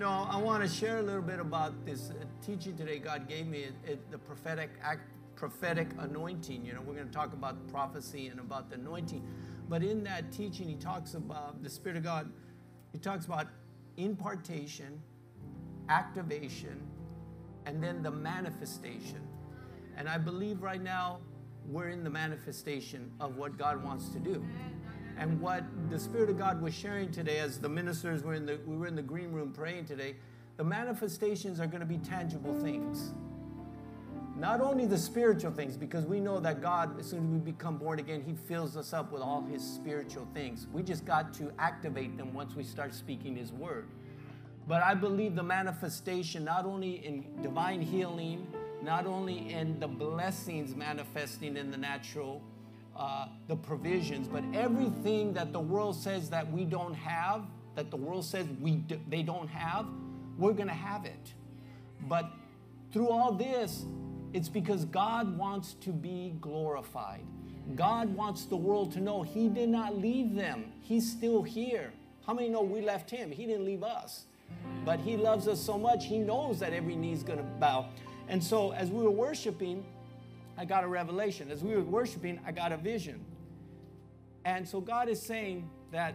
know, I want to share a little bit about this uh, teaching today God gave me, the prophetic act, prophetic anointing. You know, we're going to talk about prophecy and about the anointing. But in that teaching, he talks about the Spirit of God, he talks about impartation, activation, and then the manifestation. And I believe right now we're in the manifestation of what God wants to do. And what the Spirit of God was sharing today as the ministers were in the we were in the green room praying today, the manifestations are going to be tangible things. Not only the spiritual things, because we know that God, as soon as we become born again, He fills us up with all His spiritual things. We just got to activate them once we start speaking His word. But I believe the manifestation, not only in divine healing, not only in the blessings manifesting in the natural, uh, the provisions, but everything that the world says that we don't have, that the world says we they don't have, we're going to have it. But through all this, it's because God wants to be glorified. God wants the world to know He did not leave them, He's still here. How many know we left Him? He didn't leave us. But He loves us so much, He knows that every knee is going to bow. And so as we were worshiping, I got a revelation. As we were worshiping, I got a vision. And so God is saying that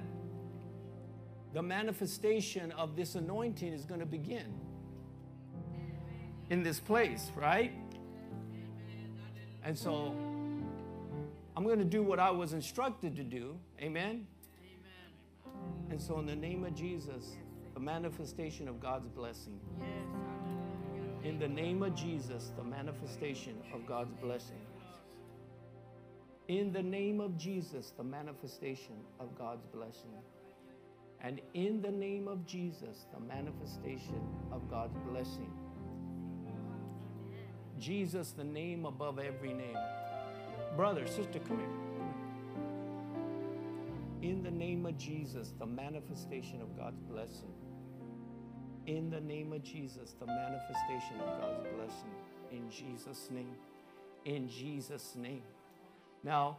the manifestation of this anointing is going to begin in this place, right? And so I'm going to do what I was instructed to do. Amen? And so, in the name of Jesus, the manifestation of God's blessing. In the name of Jesus, the manifestation of God's blessing. In the name of Jesus, the manifestation of God's blessing. And in the name of Jesus, the manifestation of God's blessing. Jesus, the name above every name. Brother, sister, come here. In the name of Jesus, the manifestation of God's blessing. In the name of Jesus, the manifestation of God's blessing. In Jesus' name. In Jesus' name. Now,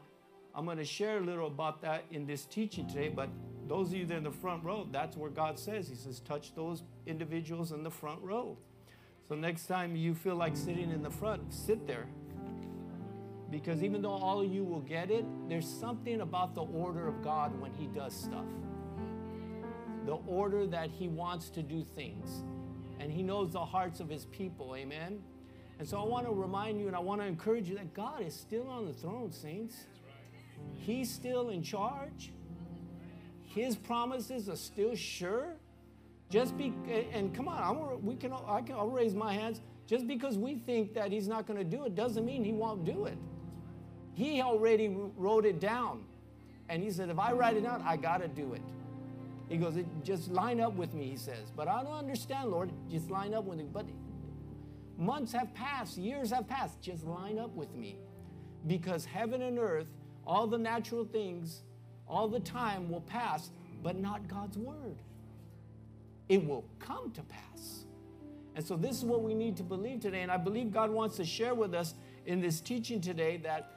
I'm going to share a little about that in this teaching today, but those of you that are in the front row, that's where God says. He says, touch those individuals in the front row. So next time you feel like sitting in the front, sit there. Because even though all of you will get it, there's something about the order of God when He does stuff. The order that He wants to do things. And He knows the hearts of His people. Amen. And so I want to remind you and I want to encourage you that God is still on the throne, saints. He's still in charge. His promises are still sure. Just be and come on, I'm, we can I can I'll raise my hands. Just because we think that he's not going to do it doesn't mean he won't do it. He already wrote it down, and he said, if I write it down, I got to do it. He goes, just line up with me. He says, but I don't understand, Lord. Just line up with me. But months have passed, years have passed. Just line up with me, because heaven and earth, all the natural things, all the time will pass, but not God's word it will come to pass. And so, this is what we need to believe today. And I believe God wants to share with us in this teaching today that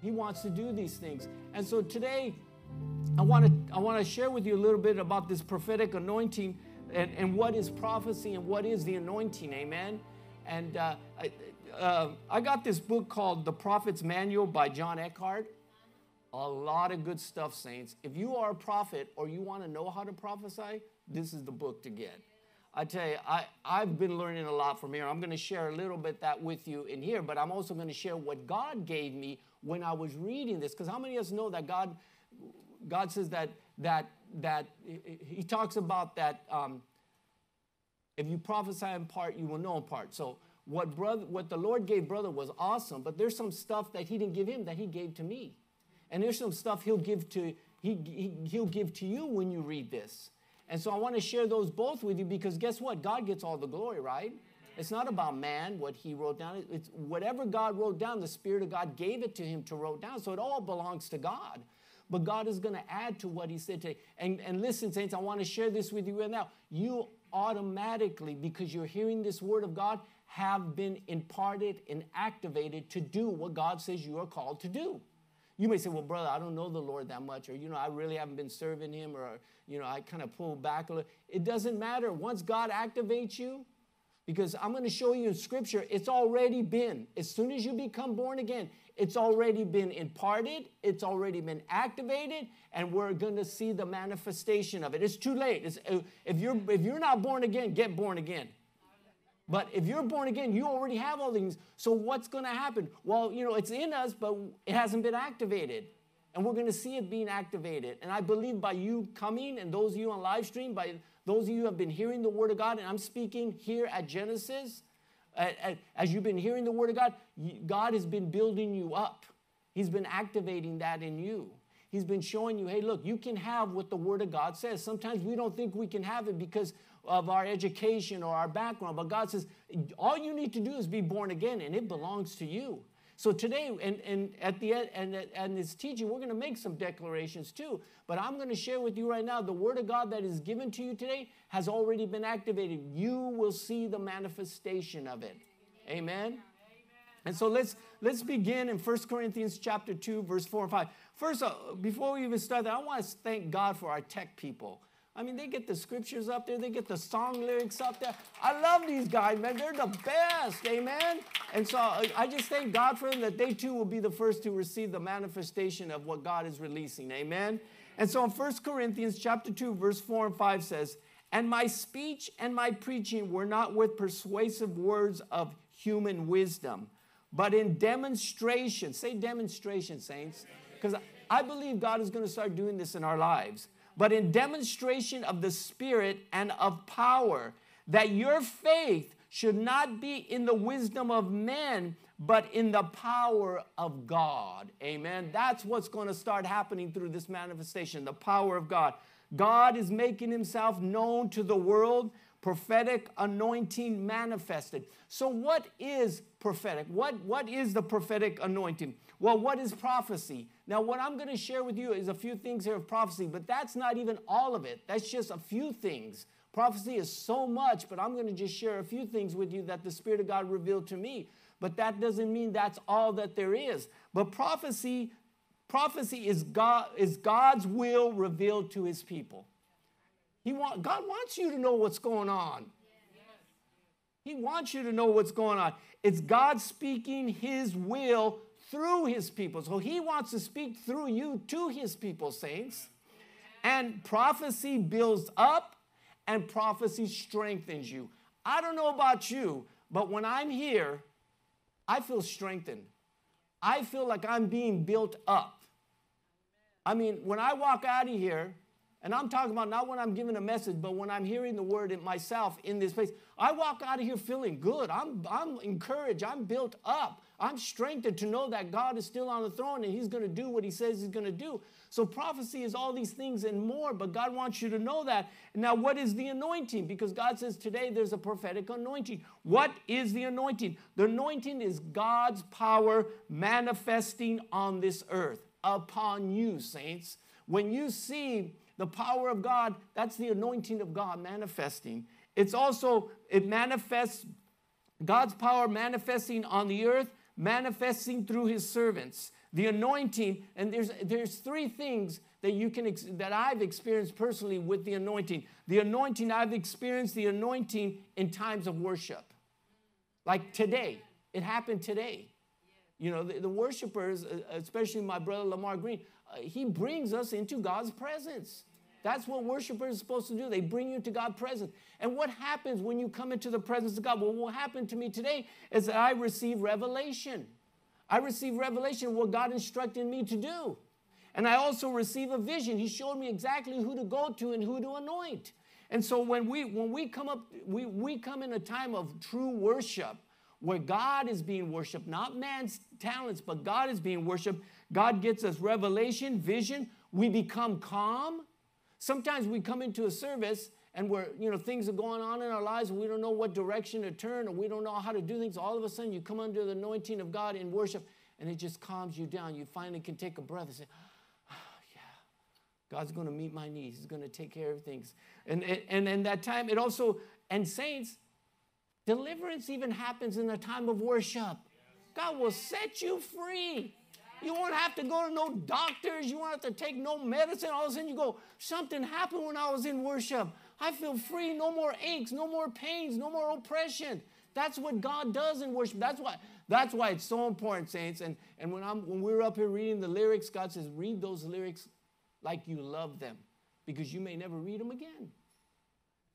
He wants to do these things. And so, today, I want to, I want to share with you a little bit about this prophetic anointing and, and what is prophecy and what is the anointing. Amen. And uh, I, uh, I got this book called The Prophet's Manual by John Eckhardt. A lot of good stuff, saints. If you are a prophet or you want to know how to prophesy, this is the book to get. I tell you, I, I've been learning a lot from here. I'm going to share a little bit that with you in here, but I'm also going to share what God gave me when I was reading this. Because how many of us know that God, God says that that that He talks about that um, if you prophesy in part, you will know in part. So what brother, what the Lord gave brother was awesome, but there's some stuff that He didn't give him that He gave to me, and there's some stuff He'll give to he, he he'll give to you when you read this. And so I want to share those both with you because guess what? God gets all the glory, right? It's not about man, what he wrote down. It's whatever God wrote down, the Spirit of God gave it to him to write down. So it all belongs to God. But God is going to add to what he said today. And, and listen, saints, I want to share this with you right now. You automatically, because you're hearing this word of God, have been imparted and activated to do what God says you are called to do. You may say, well, brother, I don't know the Lord that much, or, you know, I really haven't been serving him, or, you know, I kind of pull back a little. It doesn't matter. Once God activates you, because I'm going to show you in scripture, it's already been. As soon as you become born again, it's already been imparted, it's already been activated, and we're going to see the manifestation of it. It's too late. It's, uh, if, you're, if you're not born again, get born again. But if you're born again, you already have all things. So what's going to happen? Well, you know, it's in us, but it hasn't been activated. And we're going to see it being activated. And I believe by you coming and those of you on live stream, by those of you who have been hearing the word of God, and I'm speaking here at Genesis, as you've been hearing the word of God, God has been building you up. He's been activating that in you. He's been showing you, hey, look, you can have what the word of God says. Sometimes we don't think we can have it because of our education or our background, but God says, all you need to do is be born again, and it belongs to you. So today, and, and at the end, and, and this teaching, we're going to make some declarations too. But I'm going to share with you right now the word of God that is given to you today has already been activated. You will see the manifestation of it. Amen. And so let's let's begin in 1 Corinthians chapter 2, verse 4 and 5. First, before we even start that, I want to thank God for our tech people. I mean, they get the scriptures up there, they get the song lyrics up there. I love these guys, man. They're the best, amen? And so uh, I just thank God for them that they too will be the first to receive the manifestation of what God is releasing, amen? And so in 1 Corinthians chapter 2, verse 4 and 5 says, And my speech and my preaching were not with persuasive words of human wisdom, but in demonstration. Say demonstration, saints. Because I believe God is going to start doing this in our lives but in demonstration of the Spirit and of power, that your faith should not be in the wisdom of men, but in the power of God. Amen. That's what's going to start happening through this manifestation the power of God. God is making himself known to the world, prophetic anointing manifested. So, what is prophetic? What, what is the prophetic anointing? Well, what is prophecy? Now, what I'm going to share with you is a few things here of prophecy, but that's not even all of it. That's just a few things. Prophecy is so much, but I'm going to just share a few things with you that the Spirit of God revealed to me. But that doesn't mean that's all that there is. But prophecy, prophecy is, God, is God's will revealed to his people. He want, God wants you to know what's going on. He wants you to know what's going on. It's God speaking his will through his people. So he wants to speak through you to his people, saints. And prophecy builds up and prophecy strengthens you. I don't know about you, but when I'm here, I feel strengthened. I feel like I'm being built up. I mean, when I walk out of here, and I'm talking about not when I'm giving a message, but when I'm hearing the word in myself in this place, I walk out of here feeling good. I'm, I'm encouraged. I'm built up. I'm strengthened to know that God is still on the throne and He's going to do what He says He's going to do. So prophecy is all these things and more, but God wants you to know that. Now, what is the anointing? Because God says today there's a prophetic anointing. What is the anointing? The anointing is God's power manifesting on this earth upon you, saints. When you see the power of God, that's the anointing of God manifesting. It's also, it manifests God's power manifesting on the earth manifesting through his servants the anointing and there's there's three things that you can that i've experienced personally with the anointing. The anointing i've experienced the anointing in times of worship. Like today. It happened today. You know the, the worshipers uh, especially my brother lamar green uh, he brings us into god's presence that's what worshipers are supposed to do. They bring you to God's presence. And what happens when you come into the presence of God? Well, what happened to me today is that I receive revelation. I receive revelation of what God instructed me to do. And I also receive a vision. He showed me exactly who to go to and who to anoint. And so when we when we come up, we, we come in a time of true worship where God is being worshiped, not man's talents, but God is being worshiped. God gets us revelation, vision. We become calm. Sometimes we come into a service and we're, you know, things are going on in our lives and we don't know what direction to turn or we don't know how to do things. All of a sudden you come under the anointing of God in worship and it just calms you down. You finally can take a breath and say, oh, yeah, God's going to meet my needs. He's going to take care of things. And, and, and in that time, it also, and saints, deliverance even happens in a time of worship. God will set you free. You won't have to go to no doctors. You won't have to take no medicine. All of a sudden you go, something happened when I was in worship. I feel free. No more aches, no more pains, no more oppression. That's what God does in worship. That's why, that's why it's so important, saints. And, and when, I'm, when we're up here reading the lyrics, God says, read those lyrics like you love them because you may never read them again.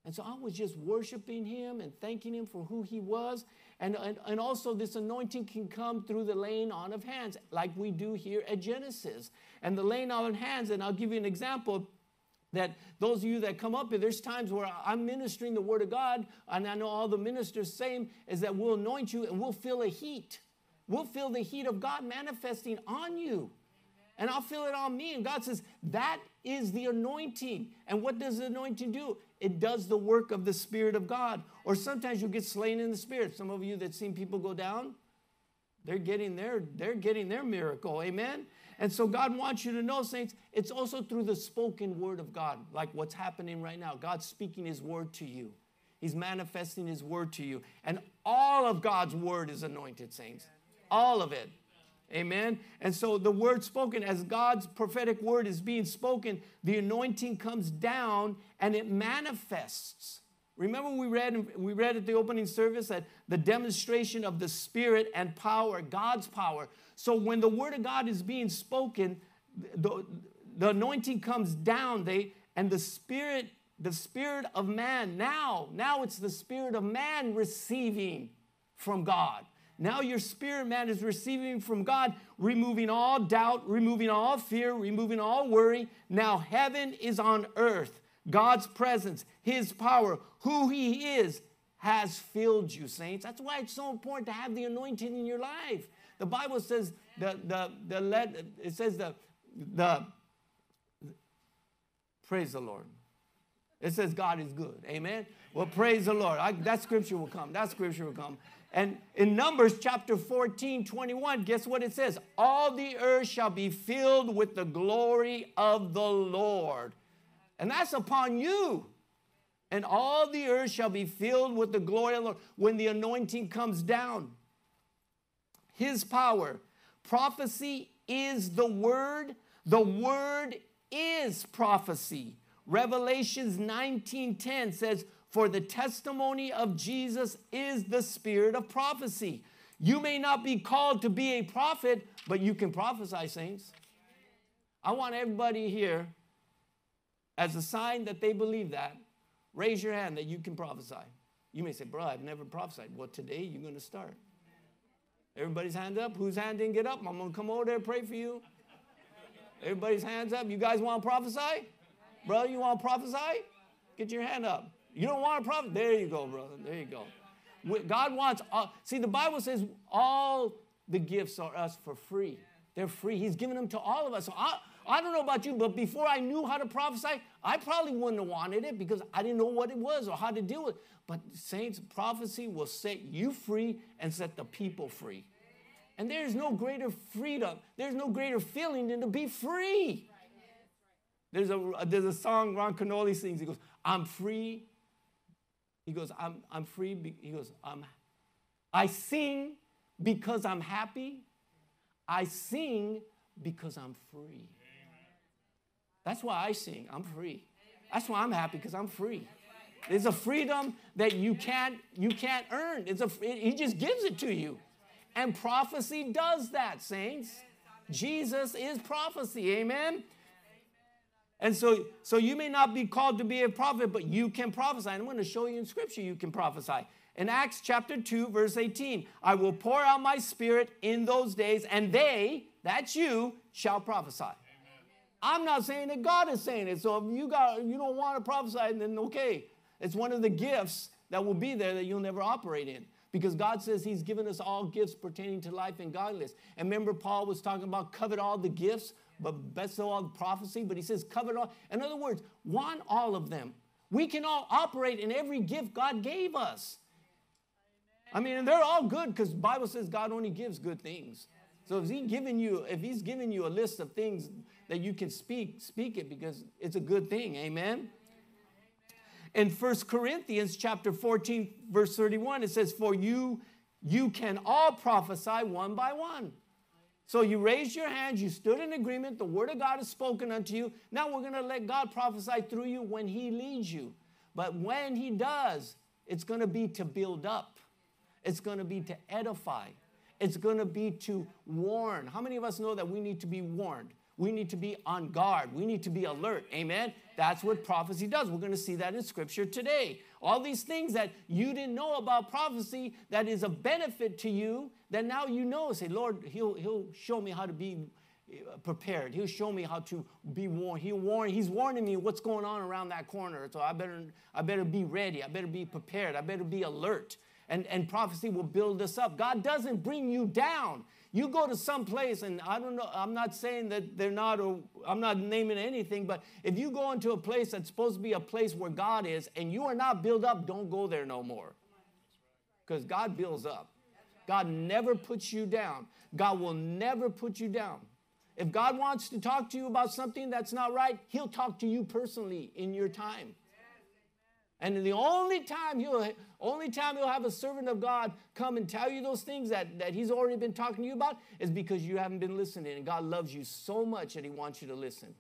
And so I was just worshiping him and thanking him for who he was. And, and, and also, this anointing can come through the laying on of hands, like we do here at Genesis. And the laying on of hands, and I'll give you an example that those of you that come up here, there's times where I'm ministering the word of God, and I know all the ministers same is that we'll anoint you and we'll feel a heat. We'll feel the heat of God manifesting on you. And I'll feel it on me. And God says, that is the anointing. And what does the anointing do? It does the work of the Spirit of God. Or sometimes you get slain in the Spirit. Some of you that seen people go down, they're getting their, they're getting their miracle. Amen. And so God wants you to know, saints, it's also through the spoken word of God, like what's happening right now. God's speaking his word to you. He's manifesting his word to you. And all of God's word is anointed, saints. All of it. Amen. And so the word spoken, as God's prophetic word is being spoken, the anointing comes down and it manifests. Remember, we read, we read at the opening service that the demonstration of the Spirit and power, God's power. So when the Word of God is being spoken, the, the anointing comes down, they, and the Spirit, the Spirit of man, now, now it's the Spirit of man receiving from God. Now your spirit man is receiving from God, removing all doubt, removing all fear, removing all worry. Now heaven is on earth. God's presence, His power, who He is, has filled you, saints. That's why it's so important to have the anointing in your life. The Bible says the the the it says the the praise the Lord. It says God is good. Amen. Well, praise the Lord. I, that scripture will come. That scripture will come. And in Numbers chapter 14, 21, guess what it says? All the earth shall be filled with the glory of the Lord. And that's upon you. And all the earth shall be filled with the glory of the Lord when the anointing comes down. His power. Prophecy is the word. The word is prophecy. Revelations 19:10 says, "For the testimony of Jesus is the spirit of prophecy." You may not be called to be a prophet, but you can prophesy, saints. I want everybody here as a sign that they believe that, raise your hand that you can prophesy. You may say, Bro, I've never prophesied. Well, today you're going to start. Everybody's hand up. Whose hand didn't get up? I'm going to come over there and pray for you. Everybody's hands up. You guys want to prophesy? Bro, you want to prophesy? Get your hand up. You don't want a prophet? There you go, brother. There you go. God wants, all, see, the Bible says all the gifts are us for free. They're free. He's given them to all of us. So I, I don't know about you, but before I knew how to prophesy, I probably wouldn't have wanted it because I didn't know what it was or how to deal with it. But saints, prophecy will set you free and set the people free. And there's no greater freedom, there's no greater feeling than to be free. There's a, there's a song Ron Kenoly sings. He goes, I'm free. He goes, I'm, I'm free. He goes, I'm, I sing because I'm happy. I sing because I'm free. That's why I sing. I'm free. That's why I'm happy because I'm free. It's a freedom that you can't you can't earn. It's a he just gives it to you. And prophecy does that, saints. Jesus is prophecy. Amen. And so, so you may not be called to be a prophet, but you can prophesy. And I'm going to show you in scripture you can prophesy. In Acts chapter 2, verse 18, I will pour out my spirit in those days, and they, that's you, shall prophesy. I'm not saying that God is saying it. So if you got you don't want to prophesy, then okay. It's one of the gifts that will be there that you'll never operate in. Because God says He's given us all gifts pertaining to life and godliness. And remember, Paul was talking about covet all the gifts, but best of all prophecy. But he says covet all. In other words, want all of them. We can all operate in every gift God gave us. I mean, and they're all good because Bible says God only gives good things. So if he's giving you, if he's giving you a list of things that you can speak, speak it because it's a good thing. Amen. In First Corinthians chapter 14, verse 31, it says, For you, you can all prophesy one by one. So you raised your hands, you stood in agreement, the word of God is spoken unto you. Now we're going to let God prophesy through you when he leads you. But when he does, it's going to be to build up. It's going to be to edify. It's going to be to warn. How many of us know that we need to be warned? We need to be on guard. We need to be alert. Amen? That's what prophecy does. We're going to see that in scripture today. All these things that you didn't know about prophecy that is a benefit to you, that now you know. Say, Lord, He'll, he'll show me how to be uh, prepared. He'll show me how to be warned. He'll warn, he's warning me what's going on around that corner. So I better, I better be ready. I better be prepared. I better be alert. And, and prophecy will build us up. God doesn't bring you down. You go to some place, and I don't know, I'm not saying that they're not, or I'm not naming anything, but if you go into a place that's supposed to be a place where God is and you are not built up, don't go there no more. Because God builds up. God never puts you down. God will never put you down. If God wants to talk to you about something that's not right, He'll talk to you personally in your time. And the only time he'll only time you'll have a servant of God come and tell you those things that, that he's already been talking to you about is because you haven't been listening. And God loves you so much that he wants you to listen.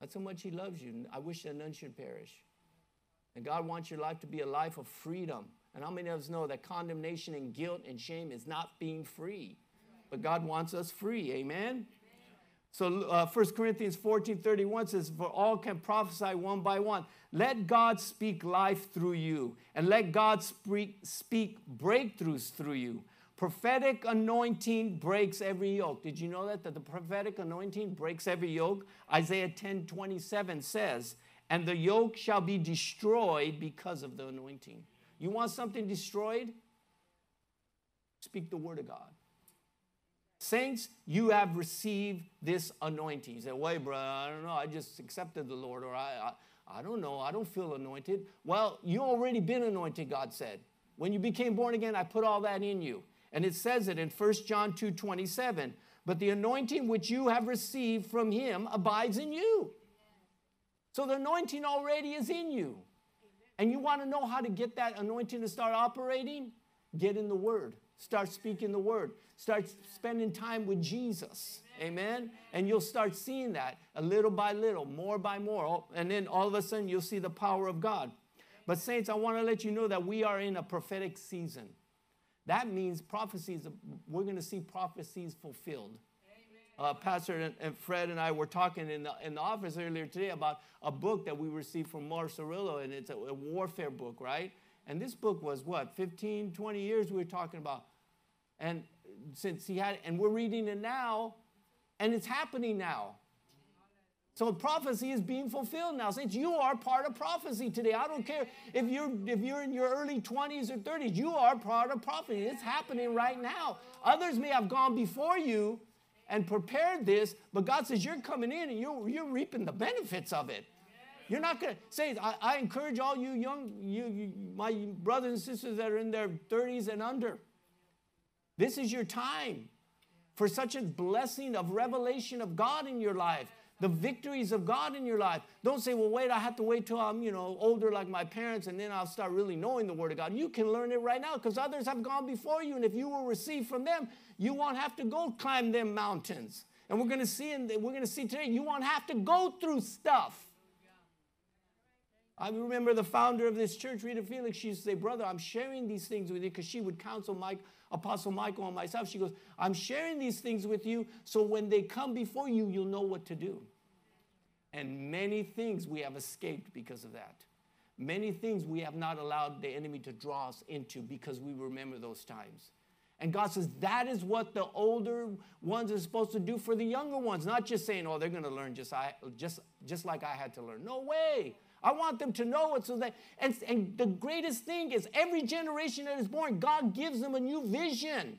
That's how much he loves you. I wish that none should perish. And God wants your life to be a life of freedom. And how many of us know that condemnation and guilt and shame is not being free? But God wants us free. Amen? So uh, 1 Corinthians 14 31 says, For all can prophesy one by one. Let God speak life through you, and let God speak, speak breakthroughs through you. Prophetic anointing breaks every yoke. Did you know that? That the prophetic anointing breaks every yoke? Isaiah 10 27 says, And the yoke shall be destroyed because of the anointing. You want something destroyed? Speak the word of God. Saints, you have received this anointing. You say, wait, bro, I don't know. I just accepted the Lord, or I, I, I don't know. I don't feel anointed. Well, you already been anointed, God said. When you became born again, I put all that in you. And it says it in 1 John 2 27. But the anointing which you have received from him abides in you. So the anointing already is in you. And you want to know how to get that anointing to start operating? Get in the Word. Start speaking the word. Start spending time with Jesus. Amen. And you'll start seeing that a little by little, more by more. And then all of a sudden, you'll see the power of God. But, saints, I want to let you know that we are in a prophetic season. That means prophecies, we're going to see prophecies fulfilled. Uh, Pastor and, Fred and I were talking in the, in the office earlier today about a book that we received from Morris Cerullo, and it's a, a warfare book, right? And this book was what, 15, 20 years we were talking about. And since he had, and we're reading it now, and it's happening now. So prophecy is being fulfilled now. Since you are part of prophecy today. I don't care if you're if you're in your early 20s or 30s, you are part of prophecy. It's happening right now. Others may have gone before you and prepared this, but God says you're coming in and you're, you're reaping the benefits of it. You're not going to say, I, I, encourage all you young, you, you, my brothers and sisters that are in their 30s and under. This is your time for such a blessing of revelation of God in your life, the victories of God in your life. Don't say, well, wait, I have to wait till I'm, you know, older like my parents and then I'll start really knowing the Word of God. You can learn it right now because others have gone before you. And if you will receive from them, you won't have to go climb them mountains. And we're going to see, and we're going to see today, you won't have to go through stuff. I remember the founder of this church, Rita Felix, she used to say, Brother, I'm sharing these things with you because she would counsel Mike, Apostle Michael and myself. She goes, I'm sharing these things with you so when they come before you, you'll know what to do. And many things we have escaped because of that. Many things we have not allowed the enemy to draw us into because we remember those times. And God says that is what the older ones are supposed to do for the younger ones, not just saying, oh, they're going to learn just, I, just, just like I had to learn. No way. I want them to know it so that, and, and the greatest thing is every generation that is born, God gives them a new vision.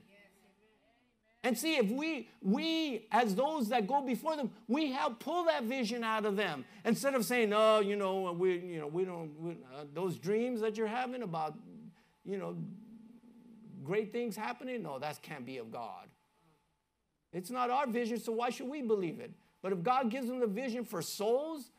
And see, if we, we, as those that go before them, we help pull that vision out of them instead of saying, "Oh, you know, we, you know, we don't, we, uh, those dreams that you're having about, you know, great things happening. No, that can't be of God. It's not our vision, so why should we believe it? But if God gives them the vision for souls,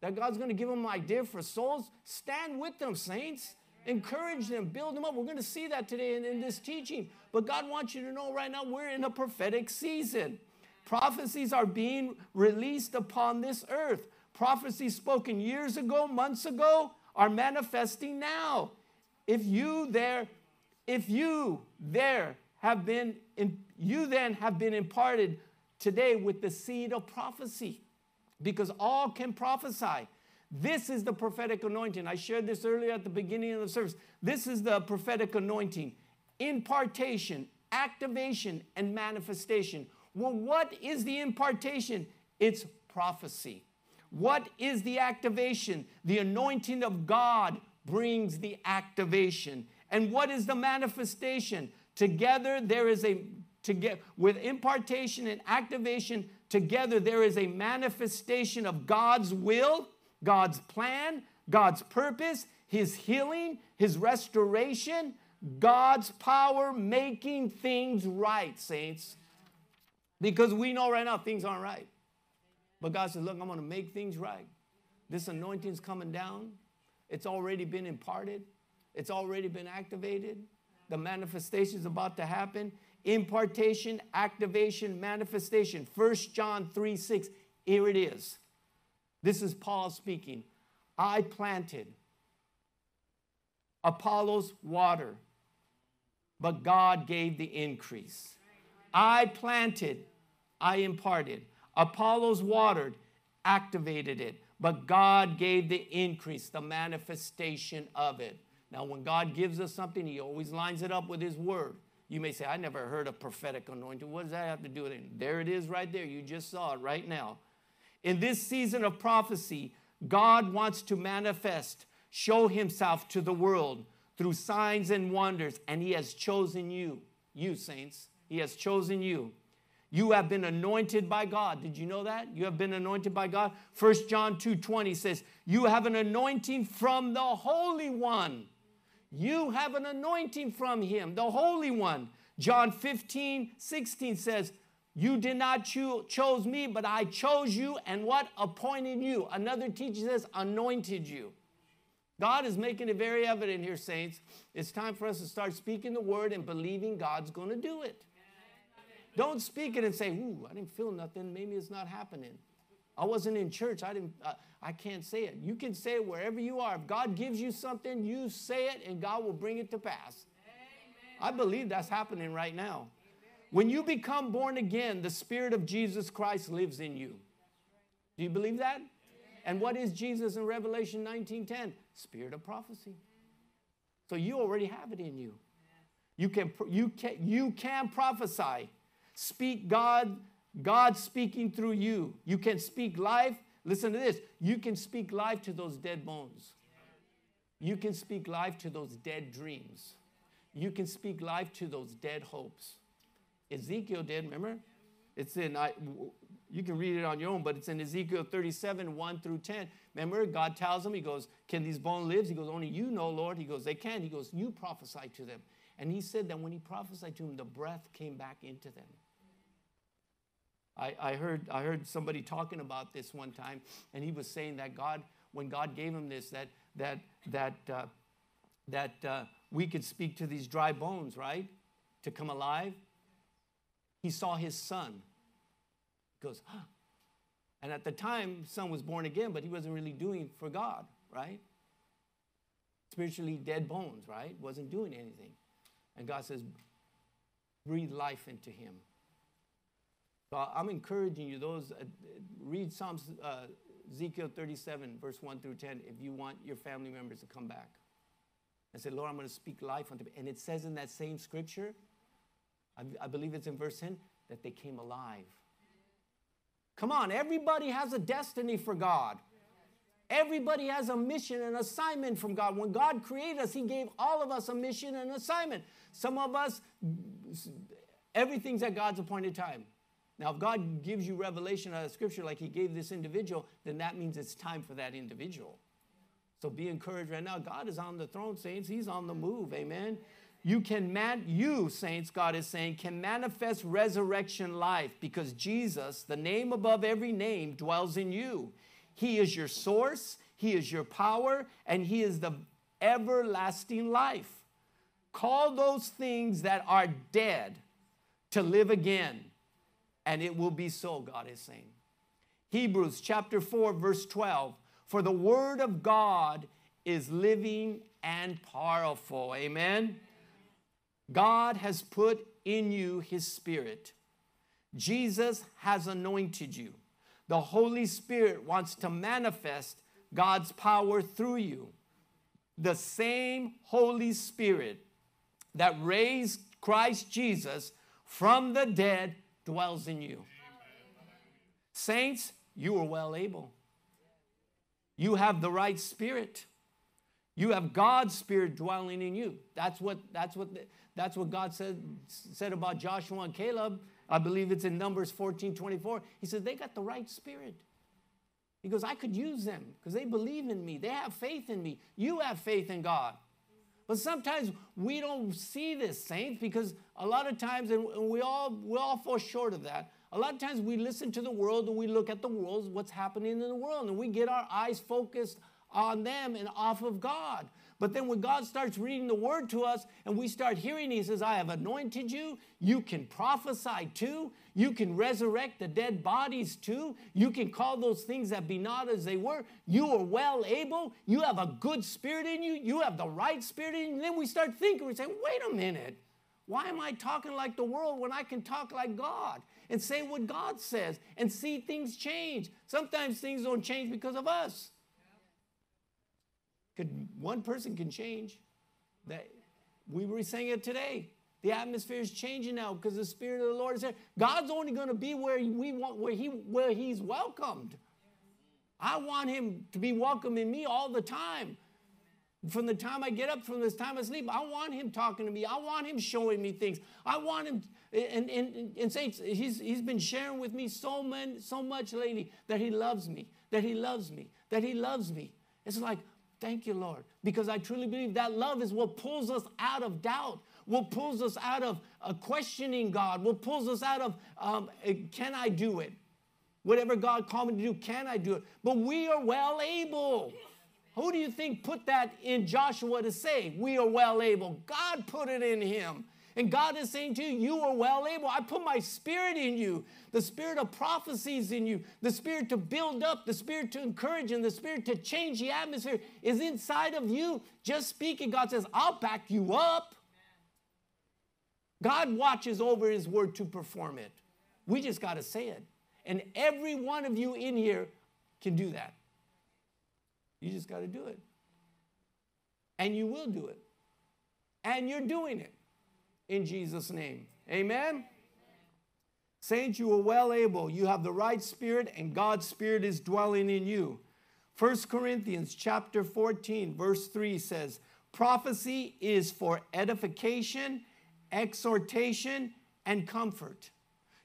that God's going to give them an idea for souls, stand with them, saints. Encourage them, build them up. We're going to see that today in, in this teaching. But God wants you to know right now we're in a prophetic season. Prophecies are being released upon this earth. Prophecies spoken years ago, months ago, are manifesting now. If you there, if you there have been, in, you then have been imparted today with the seed of prophecy, because all can prophesy. This is the prophetic anointing. I shared this earlier at the beginning of the service. This is the prophetic anointing impartation, activation, and manifestation. Well, what is the impartation? It's prophecy. What is the activation? The anointing of God brings the activation. And what is the manifestation? Together there is a together with impartation and activation together there is a manifestation of God's will, God's plan, God's purpose, his healing, his restoration, God's power making things right, saints. Because we know right now things aren't right. But God says, Look, I'm going to make things right. This anointing's coming down. It's already been imparted, it's already been activated. The manifestation is about to happen. Impartation, activation, manifestation. 1 John 3 6. Here it is. This is Paul speaking. I planted, Apollos water, but God gave the increase. I planted, I imparted. Apollos watered, activated it, but God gave the increase, the manifestation of it. Now, when God gives us something, He always lines it up with His word. You may say, I never heard of prophetic anointing. What does that have to do with it? There it is right there. You just saw it right now. In this season of prophecy, God wants to manifest, show Himself to the world through signs and wonders, and He has chosen you, you saints. He has chosen you. You have been anointed by God. Did you know that? You have been anointed by God. 1 John 2:20 says, "You have an anointing from the Holy One." You have an anointing from him, the Holy One. John 15, 16 says, You did not cho- chose me, but I chose you and what? Appointed you. Another teacher says, anointed you. God is making it very evident here, saints. It's time for us to start speaking the word and believing God's going to do it. Don't speak it and say, Ooh, I didn't feel nothing. Maybe it's not happening. I wasn't in church. I didn't. Uh, I can't say it. You can say it wherever you are. If God gives you something, you say it, and God will bring it to pass. Amen. I believe that's happening right now. Amen. When you become born again, the Spirit of Jesus Christ lives in you. Do you believe that? Amen. And what is Jesus in Revelation 19:10? Spirit of prophecy. So you already have it in you. You can, you can, you can prophesy. Speak God God speaking through you. You can speak life. Listen to this. You can speak life to those dead bones. You can speak life to those dead dreams. You can speak life to those dead hopes. Ezekiel did, remember? It's in, I, you can read it on your own, but it's in Ezekiel 37, 1 through 10. Remember, God tells him, He goes, Can these bones live? He goes, Only you know, Lord. He goes, They can. He goes, You prophesy to them. And he said that when he prophesied to him, the breath came back into them. I, I, heard, I heard somebody talking about this one time, and he was saying that God, when God gave him this, that, that, that, uh, that uh, we could speak to these dry bones, right? To come alive. He saw his son. He goes, huh. And at the time, son was born again, but he wasn't really doing for God, right? Spiritually dead bones, right? Wasn't doing anything. And God says, breathe life into him. So I'm encouraging you, those, uh, read Psalms, uh, Ezekiel 37, verse 1 through 10, if you want your family members to come back. And say, Lord, I'm going to speak life unto me. And it says in that same scripture, I, I believe it's in verse 10, that they came alive. Come on, everybody has a destiny for God. Everybody has a mission and assignment from God. When God created us, He gave all of us a mission and assignment. Some of us, everything's at God's appointed time. Now, if God gives you revelation out of Scripture like He gave this individual, then that means it's time for that individual. So be encouraged right now. God is on the throne, saints. He's on the move. Amen. You can man, you saints, God is saying, can manifest resurrection life because Jesus, the name above every name, dwells in you. He is your source, He is your power, and He is the everlasting life. Call those things that are dead to live again, and it will be so, God is saying. Hebrews chapter 4, verse 12 For the word of God is living and powerful. Amen. God has put in you his spirit. Jesus has anointed you. The Holy Spirit wants to manifest God's power through you. The same Holy Spirit that raised Christ Jesus from the dead dwells in you. Saints, you are well able. You have the right spirit. You have God's spirit dwelling in you. That's what, that's what, the, that's what God said, said about Joshua and Caleb. I believe it's in Numbers 14 24. He said, They got the right spirit. He goes, I could use them because they believe in me. They have faith in me. You have faith in God. But sometimes we don't see this, saints, because a lot of times, and we all, we all fall short of that. A lot of times we listen to the world and we look at the world, what's happening in the world, and we get our eyes focused on them and off of God. But then when God starts reading the word to us and we start hearing, He says, I have anointed you. You can prophesy too. You can resurrect the dead bodies too. You can call those things that be not as they were. You are well able. You have a good spirit in you. You have the right spirit in you. And then we start thinking, we say, wait a minute. Why am I talking like the world when I can talk like God and say what God says and see things change? Sometimes things don't change because of us. Could, one person can change. That we were saying it today. The atmosphere is changing now because the Spirit of the Lord is there. God's only going to be where we want, where He where He's welcomed. I want Him to be welcoming me all the time. From the time I get up, from this time I sleep, I want Him talking to me. I want Him showing me things. I want Him, and, and, and saints, he's, he's been sharing with me so, many, so much lately that He loves me, that He loves me, that He loves me. It's like, Thank you, Lord. Because I truly believe that love is what pulls us out of doubt, what pulls us out of uh, questioning God, what pulls us out of, um, uh, can I do it? Whatever God called me to do, can I do it? But we are well able. Who do you think put that in Joshua to say, we are well able? God put it in him. And God is saying to you, you are well able. I put my spirit in you, the spirit of prophecies in you, the spirit to build up, the spirit to encourage, and the spirit to change the atmosphere is inside of you. Just speak, speaking, God says, I'll back you up. God watches over his word to perform it. We just got to say it. And every one of you in here can do that. You just got to do it. And you will do it. And you're doing it in Jesus' name. Amen? Saints, you are well able. You have the right spirit, and God's spirit is dwelling in you. 1 Corinthians chapter 14, verse 3 says, Prophecy is for edification, exhortation, and comfort.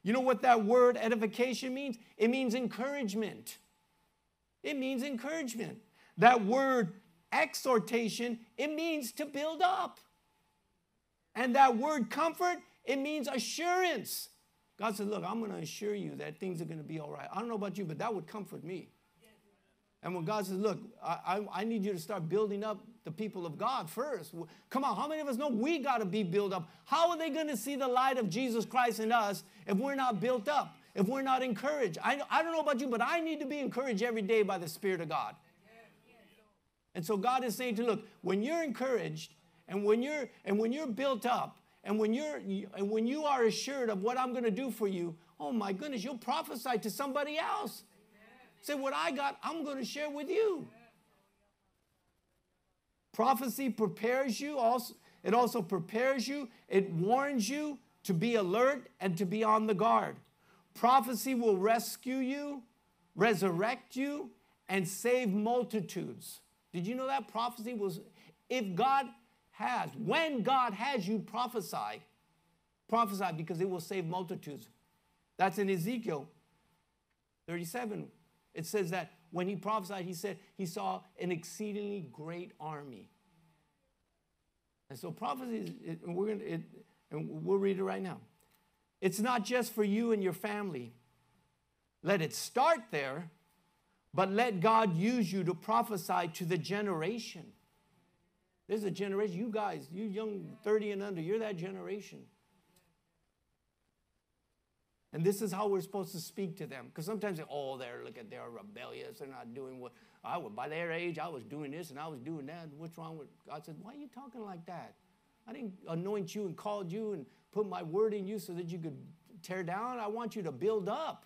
You know what that word edification means? It means encouragement. It means encouragement. That word exhortation, it means to build up. And that word comfort, it means assurance. God said, Look, I'm going to assure you that things are going to be all right. I don't know about you, but that would comfort me. And when God says, Look, I, I, I, need you to start building up the people of God first. Come on, how many of us know we got to be built up? How are they going to see the light of Jesus Christ in us if we're not built up, if we're not encouraged? I, I don't know about you, but I need to be encouraged every day by the Spirit of God. And so God is saying to look, when you're encouraged, and when you're and when you're built up and when you're and when you are assured of what I'm going to do for you, oh my goodness, you'll prophesy to somebody else. Say what I got, I'm going to share with you. Prophecy prepares you also it also prepares you, it warns you to be alert and to be on the guard. Prophecy will rescue you, resurrect you, and save multitudes. Did you know that prophecy was if God has, when God has you prophesy, prophesy because it will save multitudes. That's in Ezekiel 37. It says that when he prophesied, he said he saw an exceedingly great army. And so prophecy, and we're gonna, it, and we'll read it right now. It's not just for you and your family. Let it start there, but let God use you to prophesy to the generation There's a generation, you guys, you young 30 and under, you're that generation. And this is how we're supposed to speak to them. Because sometimes, they, oh, they're look at they're rebellious. They're not doing what I was. By their age, I was doing this and I was doing that. What's wrong with God? Said, why are you talking like that? I didn't anoint you and called you and put my word in you so that you could tear down. I want you to build up.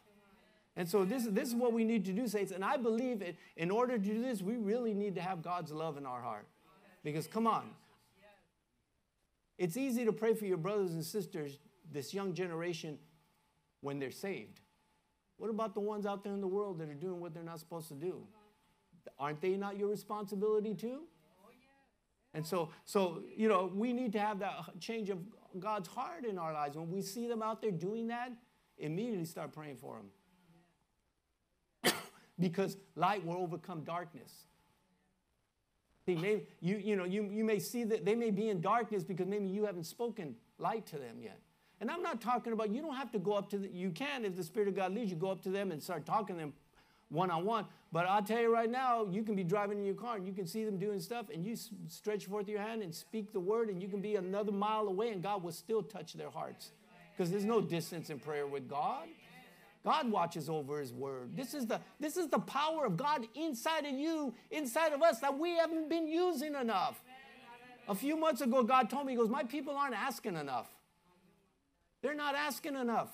And so this, this is what we need to do, saints. And I believe it, in order to do this, we really need to have God's love in our heart. Because come on. It's easy to pray for your brothers and sisters, this young generation, when they're saved. What about the ones out there in the world that are doing what they're not supposed to do? Aren't they not your responsibility too? And so, so you know, we need to have that change of God's heart in our lives. When we see them out there doing that, immediately start praying for them. because light will overcome darkness. See, maybe you, you know, you, you may see that they may be in darkness because maybe you haven't spoken light to them yet. And I'm not talking about, you don't have to go up to, the, you can, if the Spirit of God leads you, go up to them and start talking to them one on one. But I'll tell you right now, you can be driving in your car and you can see them doing stuff, and you stretch forth your hand and speak the word, and you can be another mile away, and God will still touch their hearts. Because there's no distance in prayer with God. God watches over his word. This is the this is the power of God inside of you, inside of us that we haven't been using enough. A few months ago, God told me, He goes, My people aren't asking enough. They're not asking enough.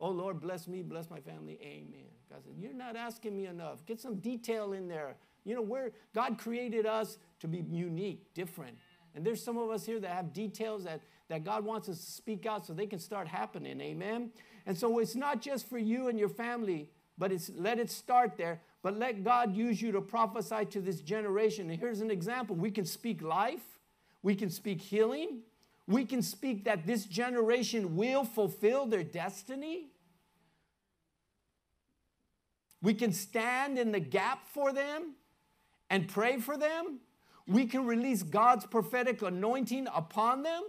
Oh Lord, bless me, bless my family. Amen. God said, You're not asking me enough. Get some detail in there. You know, where God created us to be unique, different. And there's some of us here that have details that, that God wants us to speak out so they can start happening. Amen. And so it's not just for you and your family, but it's let it start there. But let God use you to prophesy to this generation. And here's an example. We can speak life, we can speak healing, we can speak that this generation will fulfill their destiny. We can stand in the gap for them and pray for them. We can release God's prophetic anointing upon them.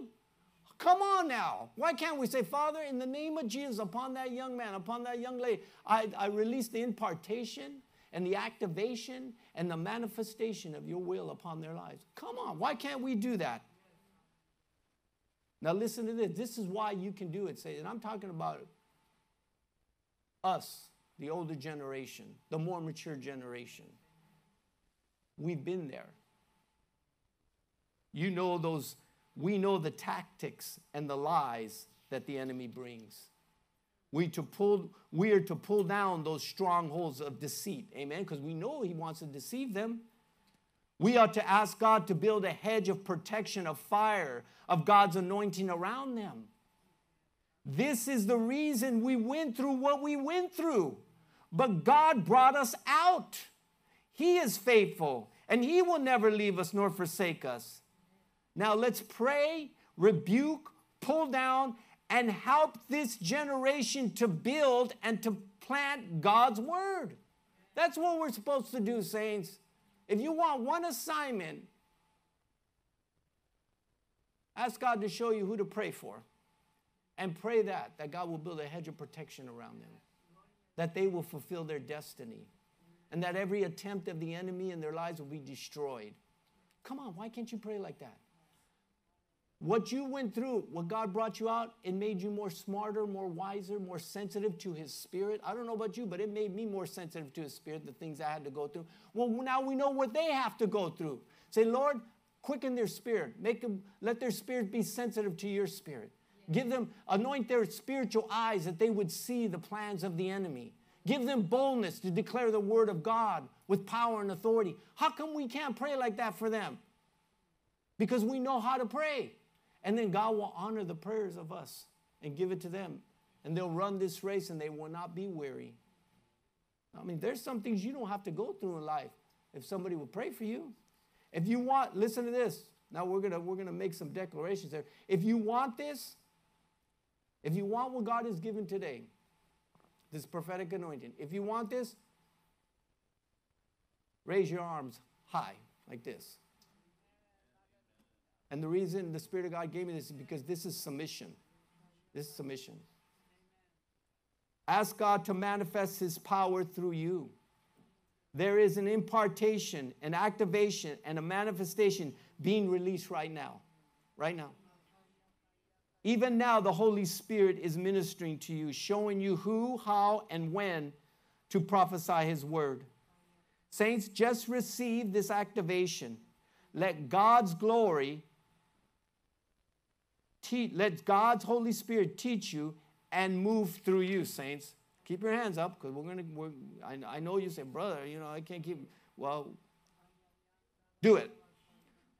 Come on now. Why can't we say, Father, in the name of Jesus, upon that young man, upon that young lady, I, I release the impartation and the activation and the manifestation of your will upon their lives. Come on. Why can't we do that? Now, listen to this. This is why you can do it. Say, and I'm talking about us, the older generation, the more mature generation. We've been there. You know those, we know the tactics and the lies that the enemy brings. We, to pull, we are to pull down those strongholds of deceit. Amen? Because we know he wants to deceive them. We ought to ask God to build a hedge of protection, of fire, of God's anointing around them. This is the reason we went through what we went through. But God brought us out. He is faithful, and He will never leave us nor forsake us. Now let's pray, rebuke, pull down, and help this generation to build and to plant God's word. That's what we're supposed to do, saints. If you want one assignment, ask God to show you who to pray for. And pray that, that God will build a hedge of protection around them, that they will fulfill their destiny, and that every attempt of the enemy in their lives will be destroyed. Come on, why can't you pray like that? What you went through, what God brought you out, it made you more smarter, more wiser, more sensitive to His Spirit. I don't know about you, but it made me more sensitive to His Spirit, the things I had to go through. Well, now we know what they have to go through. Say, Lord, quicken their spirit. Make them, let their spirit be sensitive to your spirit. Give them, anoint their spiritual eyes that they would see the plans of the enemy. Give them boldness to declare the word of God with power and authority. How come we can't pray like that for them? Because we know how to pray. And then God will honor the prayers of us and give it to them. And they'll run this race and they will not be weary. I mean, there's some things you don't have to go through in life if somebody will pray for you. If you want, listen to this. Now we're gonna we're gonna make some declarations there. If you want this, if you want what God has given today, this prophetic anointing, if you want this, raise your arms high like this. And the reason the Spirit of God gave me this is because this is submission. This is submission. Ask God to manifest His power through you. There is an impartation, an activation, and a manifestation being released right now. Right now. Even now, the Holy Spirit is ministering to you, showing you who, how, and when to prophesy His word. Saints, just receive this activation. Let God's glory, let God's Holy Spirit teach you and move through you, saints. Keep your hands up because we're going to, I, I know you say, brother, you know, I can't keep, well, do it.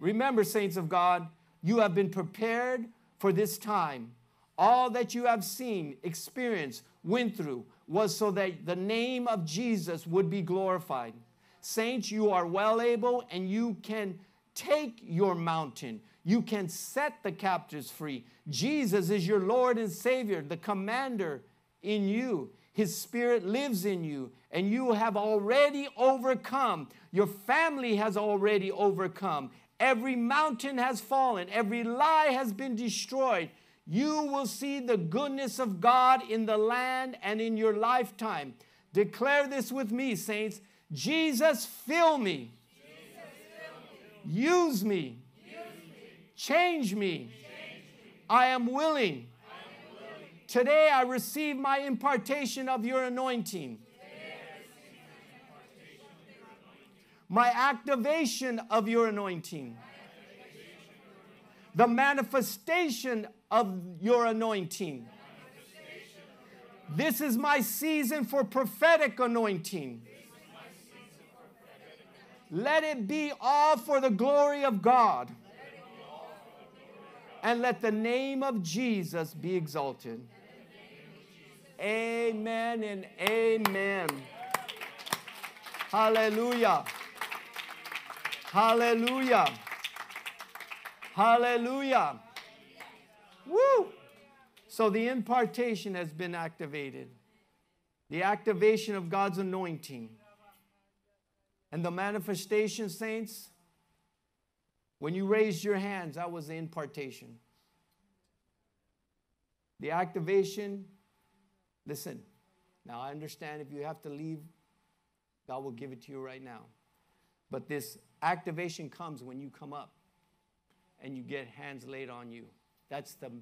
Remember, saints of God, you have been prepared for this time. All that you have seen, experienced, went through was so that the name of Jesus would be glorified. Saints, you are well able and you can take your mountain. You can set the captives free. Jesus is your Lord and Savior, the commander in you. His Spirit lives in you, and you have already overcome. Your family has already overcome. Every mountain has fallen, every lie has been destroyed. You will see the goodness of God in the land and in your lifetime. Declare this with me, saints. Jesus, fill me. Jesus, fill me. Use, me. Change me. I am willing. Today I receive my impartation of your anointing. My activation of your anointing. The manifestation of your anointing. This is my season for prophetic anointing. Let it be all for the glory of God. And let the name of Jesus be exalted. Amen and amen. Hallelujah. Hallelujah. Hallelujah. Woo! So the impartation has been activated. The activation of God's anointing. And the manifestation, saints, when you raised your hands, that was the impartation. The activation, listen, now I understand if you have to leave, God will give it to you right now. But this activation comes when you come up and you get hands laid on you. That's the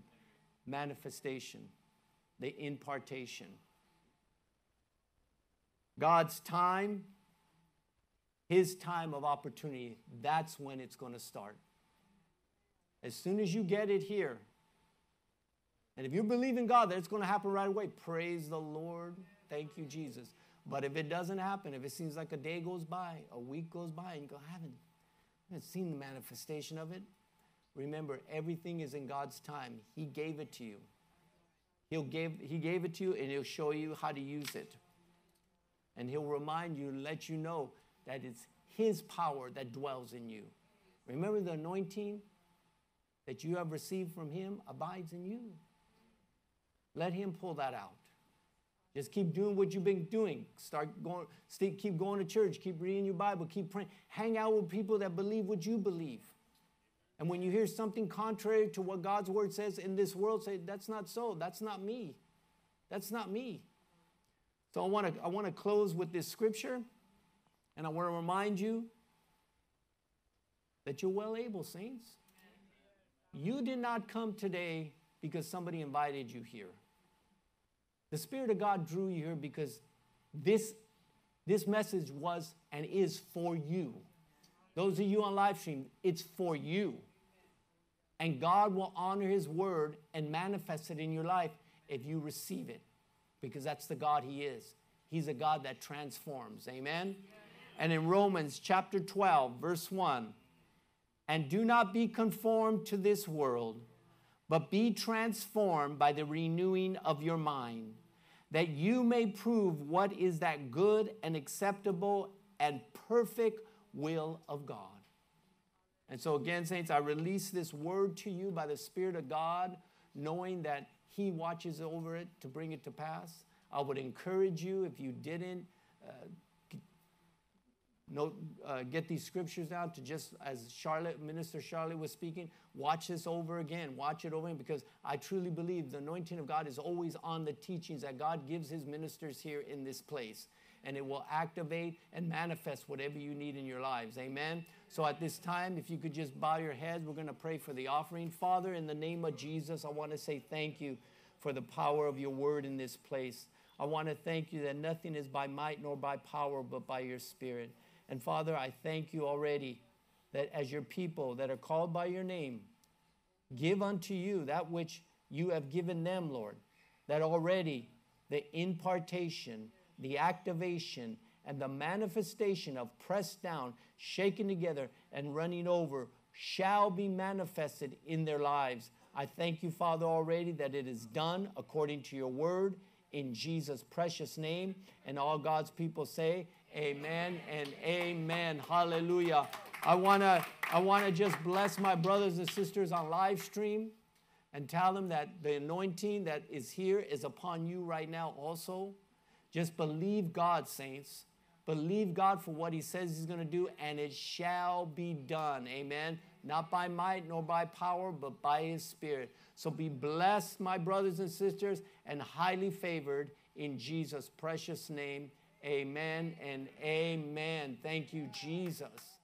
manifestation, the impartation. God's time his time of opportunity, that's when it's going to start. As soon as you get it here, and if you believe in God that it's going to happen right away, praise the Lord. Thank you, Jesus. But if it doesn't happen, if it seems like a day goes by, a week goes by, and you go, I haven't, I haven't seen the manifestation of it, remember, everything is in God's time. He gave it to you. He'll give, he gave it to you, and He'll show you how to use it. And He'll remind you let you know that it's His power that dwells in you. Remember the anointing that you have received from Him abides in you. Let Him pull that out. Just keep doing what you've been doing. Start going, keep going to church, keep reading your Bible, keep praying. Hang out with people that believe what you believe. And when you hear something contrary to what God's word says in this world, say, that's not so. That's not me. That's not me. So I want to I want to close with this scripture. And I want to remind you that you're well able, saints. You did not come today because somebody invited you here. The Spirit of God drew you here because this, this message was and is for you. Those of you on live stream, it's for you. And God will honor His word and manifest it in your life if you receive it because that's the God He is. He's a God that transforms. Amen. And in Romans chapter 12, verse 1, and do not be conformed to this world, but be transformed by the renewing of your mind, that you may prove what is that good and acceptable and perfect will of God. And so, again, saints, I release this word to you by the Spirit of God, knowing that He watches over it to bring it to pass. I would encourage you, if you didn't, uh, Note, uh, get these scriptures out to just as Charlotte, Minister Charlotte was speaking, watch this over again, watch it over again, because I truly believe the anointing of God is always on the teachings that God gives his ministers here in this place. and it will activate and manifest whatever you need in your lives. Amen. So at this time, if you could just bow your heads, we're going to pray for the offering. Father, in the name of Jesus, I want to say thank you for the power of your word in this place. I want to thank you that nothing is by might nor by power, but by your spirit. And Father, I thank you already that as your people that are called by your name, give unto you that which you have given them, Lord, that already the impartation, the activation, and the manifestation of pressed down, shaken together, and running over shall be manifested in their lives. I thank you, Father, already that it is done according to your word in Jesus' precious name. And all God's people say, Amen and amen. Hallelujah. I want to I want to just bless my brothers and sisters on live stream and tell them that the anointing that is here is upon you right now also. Just believe God, saints. Believe God for what He says He's going to do, and it shall be done. Amen. Not by might nor by power, but by His Spirit. So be blessed, my brothers and sisters, and highly favored in Jesus' precious name. Amen and amen. Thank you, Jesus.